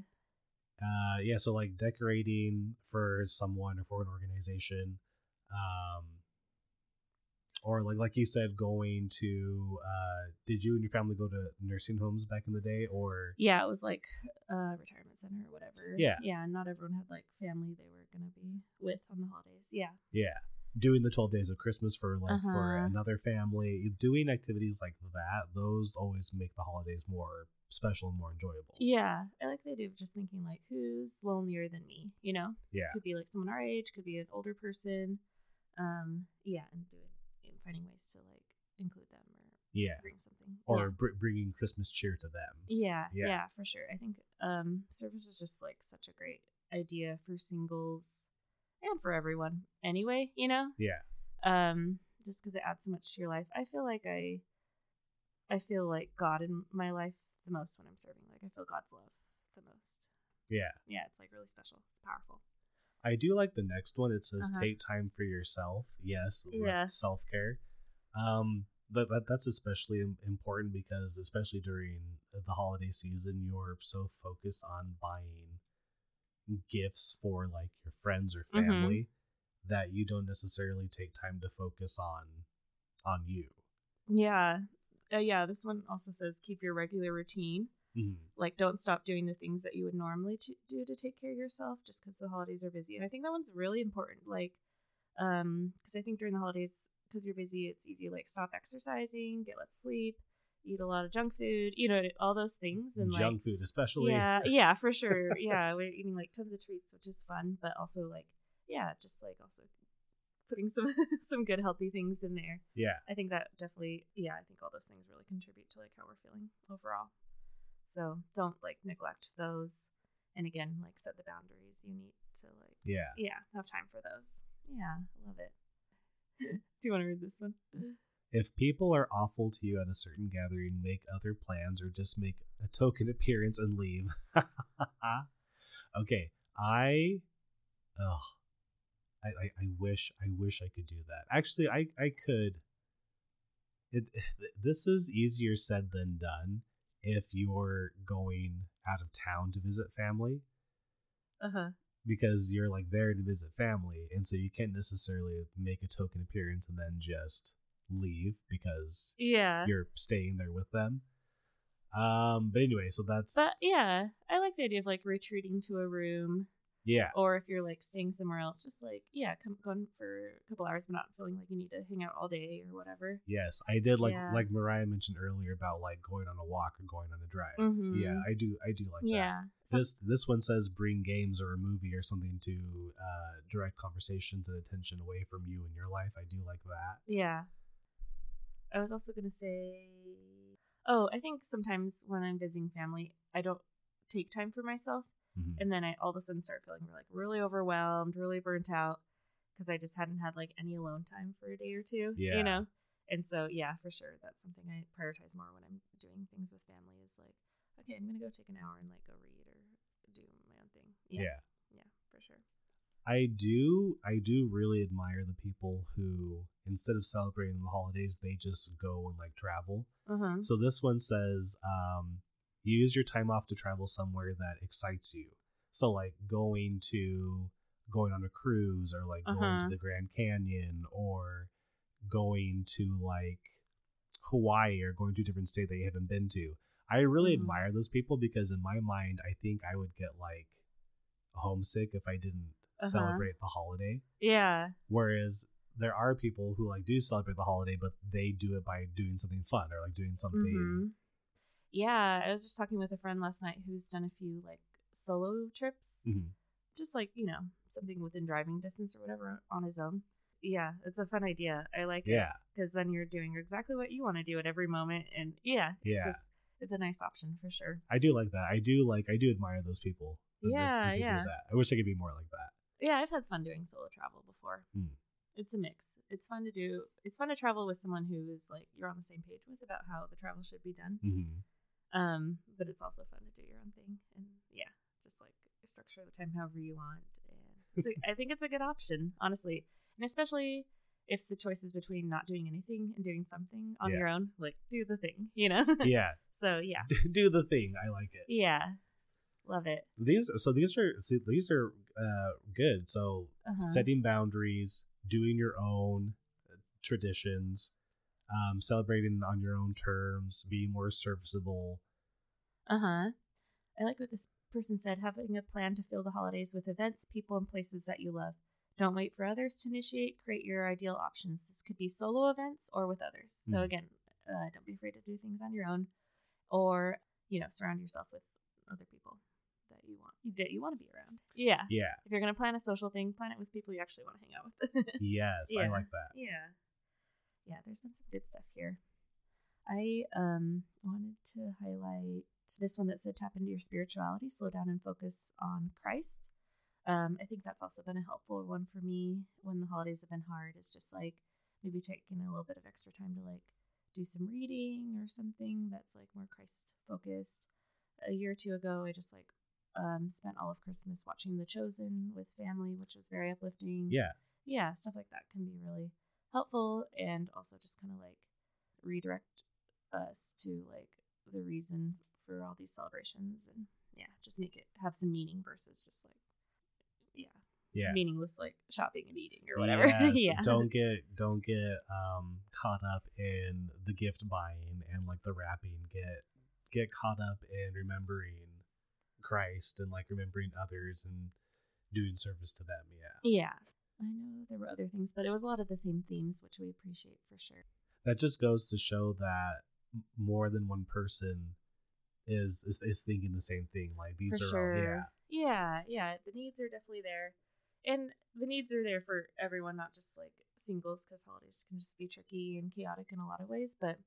S2: uh yeah so like decorating for someone or for an organization um or like like you said going to uh did you and your family go to nursing homes back in the day or
S1: yeah. It was like a retirement center or whatever.
S2: Yeah.
S1: yeah. Not everyone had like family they were gonna be with on the holidays. Yeah,
S2: yeah doing the 12 days of christmas for like for
S1: Uh-huh.
S2: another family doing activities like that those always make the holidays more special and more enjoyable
S1: yeah. I like the idea of just thinking like, who's lonelier than me? You know,
S2: yeah
S1: could be like someone our age, could be an older person. Um, yeah, and doing finding ways to like include them or
S2: yeah
S1: bring something
S2: or
S1: Yeah.
S2: br- bringing christmas cheer to them
S1: Yeah,
S2: Yeah.
S1: yeah, for sure. I think um service is just like such a great idea for singles and for everyone anyway, you know?
S2: yeah
S1: Um just cuz it adds so much to your life. I feel like I I feel like God in my life the most when I'm serving. Like I feel God's love the most.
S2: yeah
S1: Yeah, it's like really special. It's powerful.
S2: I do like the next one. It says
S1: Uh-huh.
S2: take time for yourself. Yes,
S1: Yeah.
S2: self care. Um, but that, that's especially important because especially during the holiday season, you're so focused on buying gifts for like your friends or
S1: Mhm.
S2: family that you don't necessarily take time to focus on on you.
S1: Yeah. Uh, yeah, this one also says keep your regular routine.
S2: Mhm.
S1: like don't stop doing the things that you would normally to do to take care of yourself just because the holidays are busy and i think that one's really important like um because i think during the holidays because you're busy it's easy like stop exercising get less sleep eat a lot of junk food you know all those things and
S2: Junk
S1: like
S2: food, especially.
S1: yeah *laughs* yeah for sure yeah we're eating like tons of treats which is fun but also like yeah just like also putting some *laughs* some good healthy things in there
S2: yeah.
S1: I think that definitely, yeah, I think all those things really contribute to like how we're feeling overall. So don't like mm. neglect those. And again, like set the boundaries you need to like,
S2: Yeah.
S1: yeah, have time for those. Yeah, I love it. *laughs* Do you want to read this one?
S2: If people are awful to you at a certain gathering, make other plans or just make a token appearance and leave. *laughs* okay, I, oh, I, I, I wish, I wish I could do that. Actually, I, I could. It, *sighs* this is easier said than done if you're going out of town to visit family
S1: Uh huh.
S2: because you're like there to visit family and so you can't necessarily make a token appearance and then just leave because
S1: Yeah.
S2: you're staying there with them um but anyway so that's
S1: But yeah, I like the idea of like retreating to a room
S2: Yeah.
S1: Or if you're like staying somewhere else, just like yeah, come going for a couple hours, but not feeling like you need to hang out all day or whatever.
S2: Yes, I did like
S1: Yeah.
S2: like Mariah mentioned earlier about like going on a walk or going on a drive.
S1: Mhm.
S2: Yeah, I do I do like that.
S1: yeah. So-
S2: This this one says bring games or a movie or something to uh, direct conversations and attention away from you and your life. I do like that.
S1: Yeah. I was also going to say, oh, I think sometimes when I'm visiting family, I don't take time for myself.
S2: Mhm.
S1: And then I all of a sudden start feeling like really overwhelmed, really burnt out because I just hadn't had like any alone time for a day or two,
S2: Yeah.
S1: you know? And so, yeah, for sure. That's something I prioritize more when I'm doing things with family is like, okay, I'm going to go take an hour and like go read or do my own thing.
S2: yeah.
S1: Yeah. Yeah, for sure.
S2: I do I do really admire the people who instead of celebrating the holidays they just go and like travel.
S1: Uh-huh.
S2: So this one says um use your time off to travel somewhere that excites you. So like going to going on a cruise or like going to
S1: Uh-huh.
S2: the Grand Canyon or going to like Hawaii or going to a different state that you haven't been to. I really
S1: Mhm.
S2: admire those people because in my mind I think I would get like homesick if I didn't
S1: Uh-huh.
S2: celebrate the holiday.
S1: Yeah.
S2: Whereas there are people who like do celebrate the holiday, but they do it by doing something fun or like doing something.
S1: Mhm. Yeah, I was just talking with a friend last night who's done a few like solo trips,
S2: Mhm.
S1: just like you know something within driving distance or whatever on his own. Yeah, it's a fun idea. I like it
S2: Yeah,
S1: because then you're doing exactly what you want to do at every moment, and yeah,
S2: yeah.
S1: just it's a nice option for sure.
S2: I do like that. I do like. I do admire those people.
S1: Yeah,
S2: who
S1: yeah.
S2: that. I wish I could be more like that.
S1: Yeah, I've had fun doing solo travel before.
S2: Hmm.
S1: It's a mix. It's fun to do. It's fun to travel with someone who is like you're on the same page with about how the travel should be done.
S2: hmm
S1: Um, but it's also fun to do your own thing, and yeah, just like structure the time however you want. And it's a, I think it's a good option, honestly, and especially if the choice is between not doing anything and doing something on
S2: Yeah.
S1: your own, like do the thing, you know. *laughs*
S2: Yeah,
S1: so yeah, *laughs*
S2: do the thing. I like it.
S1: yeah, love it.
S2: These so these are see, these are uh, good. So
S1: Uh-huh.
S2: setting boundaries, doing your own uh, traditions, um, celebrating on your own terms, being more serviceable.
S1: Uh huh. I like what this person said having a plan to fill the holidays with events, people, and places that you love. Don't wait for others to initiate. Create your ideal options. This could be solo events or with others. So,
S2: Mhm.
S1: again, uh, don't be afraid to do things on your own or, you know, surround yourself with other people that you want that you want to be around. Yeah.
S2: Yeah.
S1: If you're going to plan a social thing, plan it with people you actually want to hang out with. *laughs*
S2: Yes, I like that.
S1: Yeah. Yeah, there's been some good stuff here. I um wanted to highlight this one that said tap into your spirituality, slow down and focus on Christ. Um, I think that's also been a helpful one for me when the holidays have been hard. Is just like maybe taking a little bit of extra time to like do some reading or something that's like more Christ focused. A year or two ago, I just like um spent all of Christmas watching The Chosen with family, which was very uplifting
S2: Yeah.
S1: yeah, stuff like that can be really helpful and also just kind of like redirect us to like the reason for all these celebrations and yeah, just make it have some meaning versus just like yeah,
S2: Yeah.
S1: meaningless like shopping and eating or whatever.
S2: Yes, *laughs*
S1: yeah.
S2: Don't get don't get um caught up in the gift buying and like the wrapping. Get get caught up in remembering Christ and like remembering others and doing service to them. Yeah.
S1: Yeah. I know there were other things, but it was a lot of the same themes, which we appreciate for sure.
S2: That just goes to show that more than one person is is, is thinking the same thing. Like these
S1: for
S2: are
S1: sure.
S2: all yeah.
S1: yeah, yeah. The needs are definitely there, and the needs are there for everyone, not just like singles, because holidays can just be tricky and chaotic in a lot of ways. But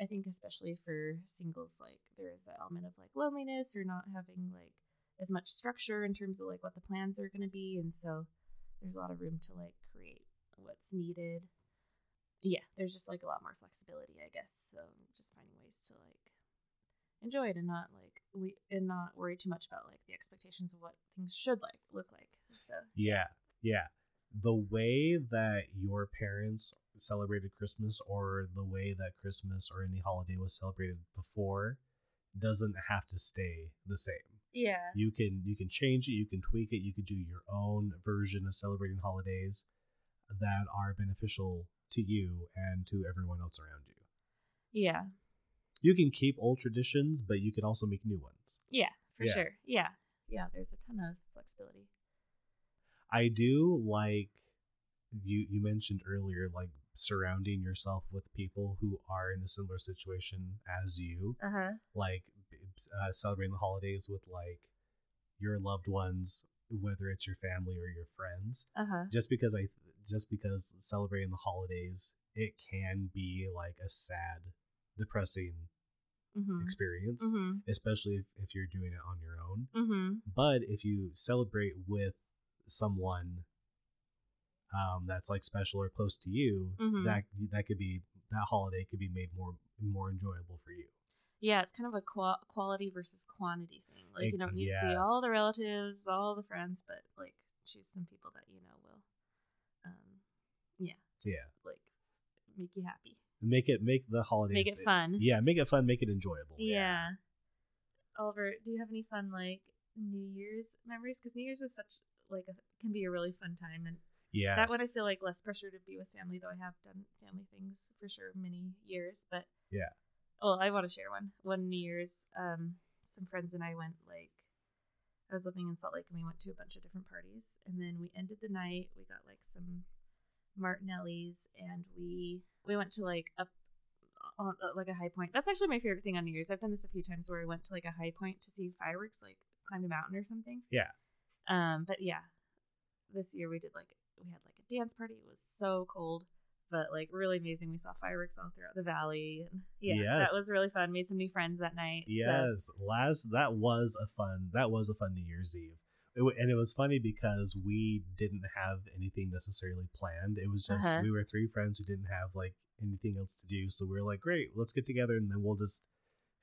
S1: I think especially for singles, like there is that element of like loneliness or not having like as much structure in terms of like what the plans are going to be, and so there's a lot of room to like create what's needed. Yeah, there's just like a lot more flexibility, I guess. So just finding ways to like enjoy it and not like we and not worry too much about like the expectations of what things should like look like. So
S2: Yeah, yeah. The way that your parents celebrated Christmas or the way that Christmas or any holiday was celebrated before doesn't have to stay the same.
S1: Yeah,
S2: You can you can change it, you can tweak it, you could do your own version of celebrating holidays that are beneficial to you and to everyone else around you.
S1: yeah,
S2: You can keep old traditions, but you can also make new ones.
S1: yeah, for
S2: Yeah.
S1: sure. Yeah, yeah. There's a ton of flexibility.
S2: I do like you you mentioned earlier like surrounding yourself with people who are in a similar situation as you
S1: Uh huh.
S2: like uh, celebrating the holidays with like your loved ones whether it's your family or your friends
S1: Uh huh.
S2: just because i just because celebrating the holidays it can be like a sad depressing
S1: Mm-hmm.
S2: experience
S1: Mm-hmm.
S2: especially if, if you're doing it on your own
S1: Mm-hmm.
S2: but if you celebrate with someone um, that's like special or close to you,
S1: Mhm.
S2: that that could be that holiday could be made more more enjoyable for you.
S1: Yeah, it's kind of a qua- quality versus quantity thing. Like you don't need to see all the relatives, all the friends, but like choose some people that you know will, um, yeah, just,
S2: Yeah.
S1: like make you happy,
S2: Make it make the holidays
S1: make it fun.
S2: Yeah, make it fun, make it enjoyable.
S1: Yeah. Oliver, do you have any fun like New Year's memories? Because New Year's is such like a, can be a really fun time, and
S2: yeah.
S1: that one I feel like less pressure to be with family, though I have done family things for sure many years. But
S2: Yeah.
S1: Well, I want to share one. One New Year's, um, some friends and I went like I was living in Salt Lake and we went to a bunch of different parties, and then we ended the night. We got like some Martinelli's, and we we went to like up on uh, like a high point. That's actually my favorite thing on New Year's. I've done this a few times where I went to like a high point to see fireworks, like climbed a mountain or something.
S2: Yeah.
S1: Um, but yeah, this year we did like we had like a dance party. It was so cold, but like really amazing. We saw fireworks all throughout the valley, and yeah,
S2: Yes.
S1: that was really fun. Made some new friends that night. so-
S2: Yes, last that was a fun that was a fun New Year's Eve. It, and it was funny because we didn't have anything necessarily planned. It was just
S1: Uh-huh.
S2: we were three friends who didn't have like anything else to do, so we were like, "Great, let's get together and then we'll just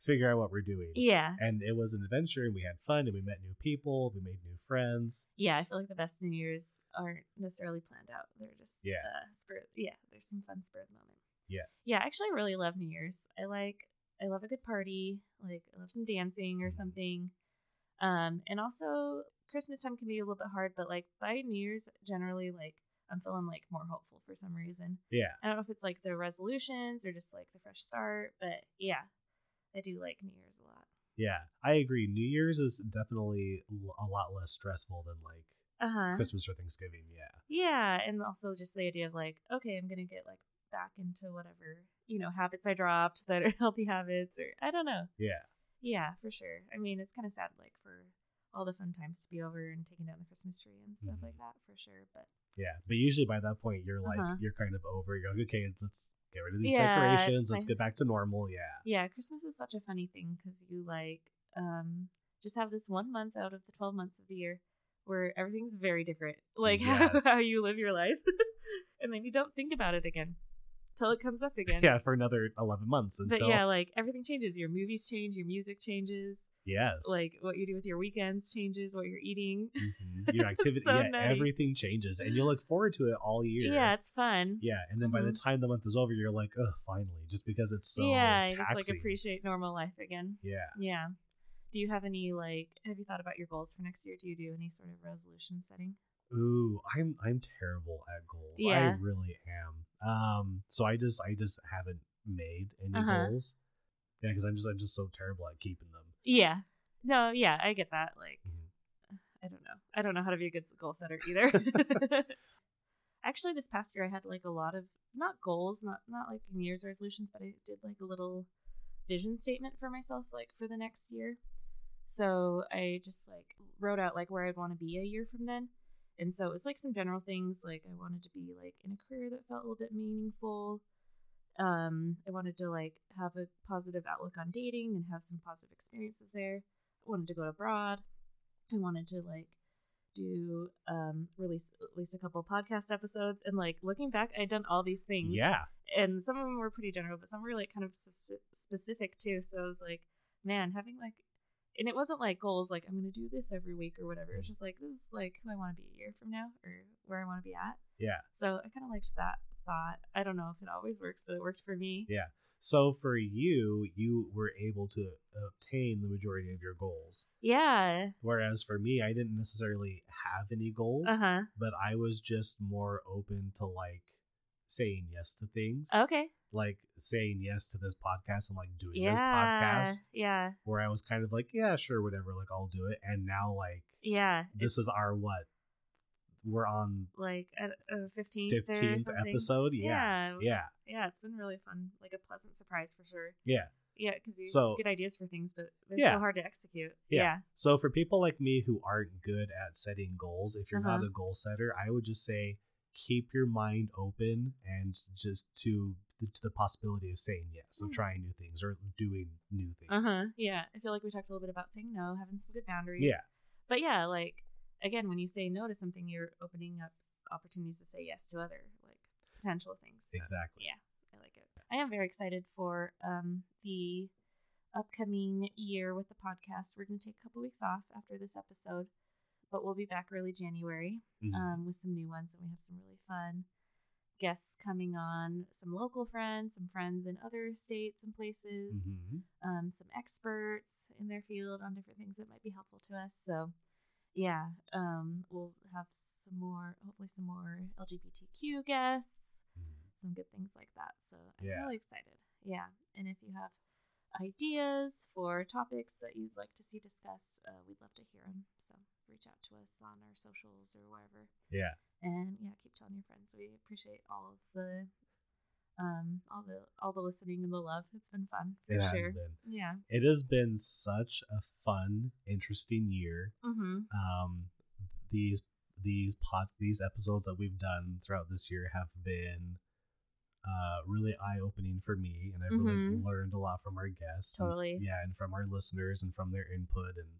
S2: figure out what we're doing."
S1: yeah,
S2: And it was an adventure, and we had fun, and we met new people, we made new friends.
S1: yeah. I feel like the best New Year's aren't necessarily planned out. They're just
S2: Yeah.
S1: uh, spur. Yeah, there's some fun spur of the moment.
S2: Yes.
S1: Yeah, actually, I really love New Year's. I like I love a good party. Like I love some dancing or
S2: Mhm.
S1: something. Um, and also Christmas time can be a little bit hard, but like by New Year's, generally, like I'm feeling like more hopeful for some reason.
S2: Yeah.
S1: I don't know if it's like the resolutions or just like the fresh start, but yeah, I do like New Year's a lot.
S2: Yeah. I agree. New Year's is definitely l- a lot less stressful than like
S1: Uh huh.
S2: Christmas or Thanksgiving. Yeah.
S1: Yeah, and also just the idea of like, okay, I'm gonna get like back into whatever you know habits I dropped that are *laughs* healthy habits, or I don't know.
S2: Yeah.
S1: Yeah, for sure. I mean, it's kind of sad, like for all the fun times to be over and taking down the Christmas tree and stuff
S2: Mhm.
S1: like that, for sure. But
S2: Yeah, but usually by that point you're like
S1: Uh-huh.
S2: you're kind of over. You're like, okay, let's get rid of these
S1: Yeah,
S2: decorations. Let's
S1: nice.
S2: get back to normal. Yeah,
S1: yeah, Christmas is such a funny thing because you like um just have this one month out of the twelve months of the year where everything's very different, like *laughs*
S2: Yes.
S1: how, how you live your life, *laughs* and then you don't think about it again till it comes up again.
S2: yeah, for another eleven months
S1: But yeah, like everything changes. Your movies change, your music changes,
S2: yes,
S1: like what you do with your weekends changes, what you're eating.
S2: Mhm. your *laughs* activity.
S1: So
S2: yeah,
S1: nutty.
S2: everything changes, and you look forward to it all year.
S1: Yeah, it's fun.
S2: yeah, and then by the
S1: Mhm.
S2: time the month is over, you're like, oh, finally, just because it's so
S1: yeah, you
S2: taxing.
S1: just like appreciate normal life again.
S2: Yeah,
S1: Yeah. Do you have any like have you thought about your goals for next year? Do you do any sort of resolution setting?
S2: Ooh, I'm I'm terrible at goals.
S1: Yeah.
S2: I really am. Um, so I just I just haven't made any
S1: Uh-huh.
S2: goals. Yeah, because I'm just I'm just so terrible at keeping them.
S1: Yeah. No, yeah, I get that. Like
S2: Mhm.
S1: I don't know. I don't know how to be a good goal setter either. *laughs* *laughs* Actually, this past year I had like a lot of not goals, not not like New Year's resolutions, but I did like a little vision statement for myself like for the next year. So I just like wrote out like where I'd want to be a year from then. And so it was like some general things like I wanted to be like in a career that felt a little bit meaningful. Um, I wanted to like have a positive outlook on dating and have some positive experiences there. I wanted to go abroad. I wanted to like do um release at least a couple podcast episodes and like looking back I'd done all these things
S2: Yeah,
S1: and some of them were pretty general, but some were like kind of s- specific too. So I was like, man, having like, and it wasn't like goals like I'm gonna do this every week or whatever. It's just like this is like who I want to be a year from now or where I want to be at.
S2: yeah.
S1: So I kind of liked that thought. I don't know if it always works, but it worked for me.
S2: Yeah. So for you, you were able to obtain the majority of your goals.
S1: Yeah.
S2: Whereas for me, I didn't necessarily have any goals,
S1: Uh huh.
S2: but I was just more open to like saying yes to things.
S1: Okay.
S2: Like saying yes to this podcast and like doing
S1: Yeah.
S2: this podcast
S1: Yeah.
S2: where I was kind of like, yeah, sure, whatever, like I'll do it. And now like
S1: Yeah.
S2: this is our what we're on
S1: like a fifteenth,
S2: fifteenth episode. Yeah,
S1: yeah,
S2: yeah,
S1: yeah. It's been really fun, like a pleasant surprise for sure.
S2: yeah.
S1: Yeah, because you
S2: So-
S1: get ideas for things, but they're
S2: Yeah.
S1: so hard to execute.
S2: Yeah.
S1: Yeah,
S2: So for people like me who aren't good at setting goals, if you're not
S1: Uh-huh.
S2: a goal setter, I would just say keep your mind open and just to the, to the possibility of saying yes, of
S1: Mm.
S2: trying new things or doing new things.
S1: uh huh. Yeah, I feel like we talked a little bit about saying no, having some good boundaries.
S2: Yeah.
S1: but yeah, like again, when you say no to something, you're opening up opportunities to say yes to other like potential things. So,
S2: Exactly.
S1: Yeah, I like it. I am very excited for um the upcoming year with the podcast. We're going to take a couple weeks off after this episode, but we'll be back early January
S2: Mhm.
S1: um, with some new ones, and we have some really fun guests coming on. Some local friends, some friends in other states and places,
S2: Mhm.
S1: um, some experts in their field on different things that might be helpful to us. So. Yeah, um, we'll have some more, hopefully, some more LGBTQ guests,
S2: Mhm.
S1: some good things like that. So I'm
S2: Yeah.
S1: really excited. Yeah. And if you have ideas for topics that you'd like to see discussed, uh, we'd love to hear them. So reach out to us on our socials or wherever.
S2: Yeah.
S1: And yeah, keep telling your friends. We appreciate all of the um all the all the listening and the love. It's been fun for
S2: It has been.
S1: Yeah.
S2: It has been such a fun, interesting year.
S1: Mm-hmm.
S2: Um, these these pod these episodes that we've done throughout this year have been uh really eye opening for me, and I've really
S1: Mhm.
S2: learned a lot from our guests. and-
S1: Totally.
S2: yeah, and from our listeners and from their input and.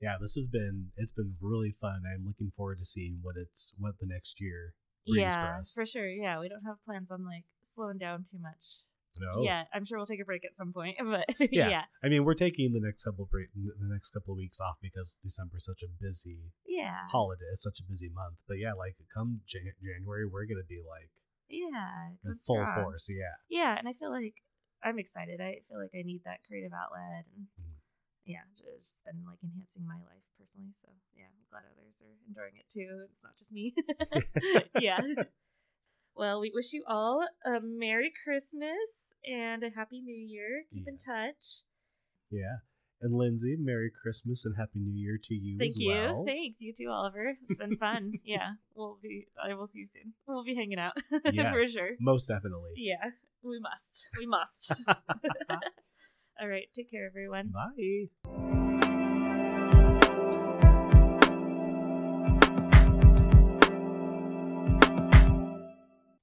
S2: Yeah, this has been it's been really fun. I'm looking forward to seeing what it's what the next year brings
S1: Yeah,
S2: for us.
S1: for sure. Yeah, we don't have plans on like slowing down too much.
S2: no,
S1: Yeah, I'm sure we'll take a break at some point, *laughs* but
S2: Yeah.
S1: yeah.
S2: I mean, we're taking the next couple break the next couple of weeks off because December's such a busy
S1: Yeah.
S2: holiday. It's such a busy month. But yeah, like come Jan- January, we're gonna be like
S1: Yeah.
S2: full
S1: strong.
S2: force. Yeah,
S1: Yeah, and I feel like I'm excited. I feel like I need that creative outlet and
S2: Mhm.
S1: Yeah, just been like enhancing my life personally. So yeah, I'm glad others are enjoying it too. It's not just me. *laughs* yeah. Well, we wish you all a Merry Christmas and a Happy New Year. Keep in touch.
S2: yeah. And Lindsay, Merry Christmas and Happy New Year to you
S1: Thank
S2: as
S1: you.
S2: well.
S1: Thanks. You too, Oliver. It's been fun. *laughs* yeah. We'll be I will see you soon. We'll be hanging out *laughs* for sure.
S2: Most definitely.
S1: Yeah. We must. We must. All right. Take care everyone.
S2: Bye.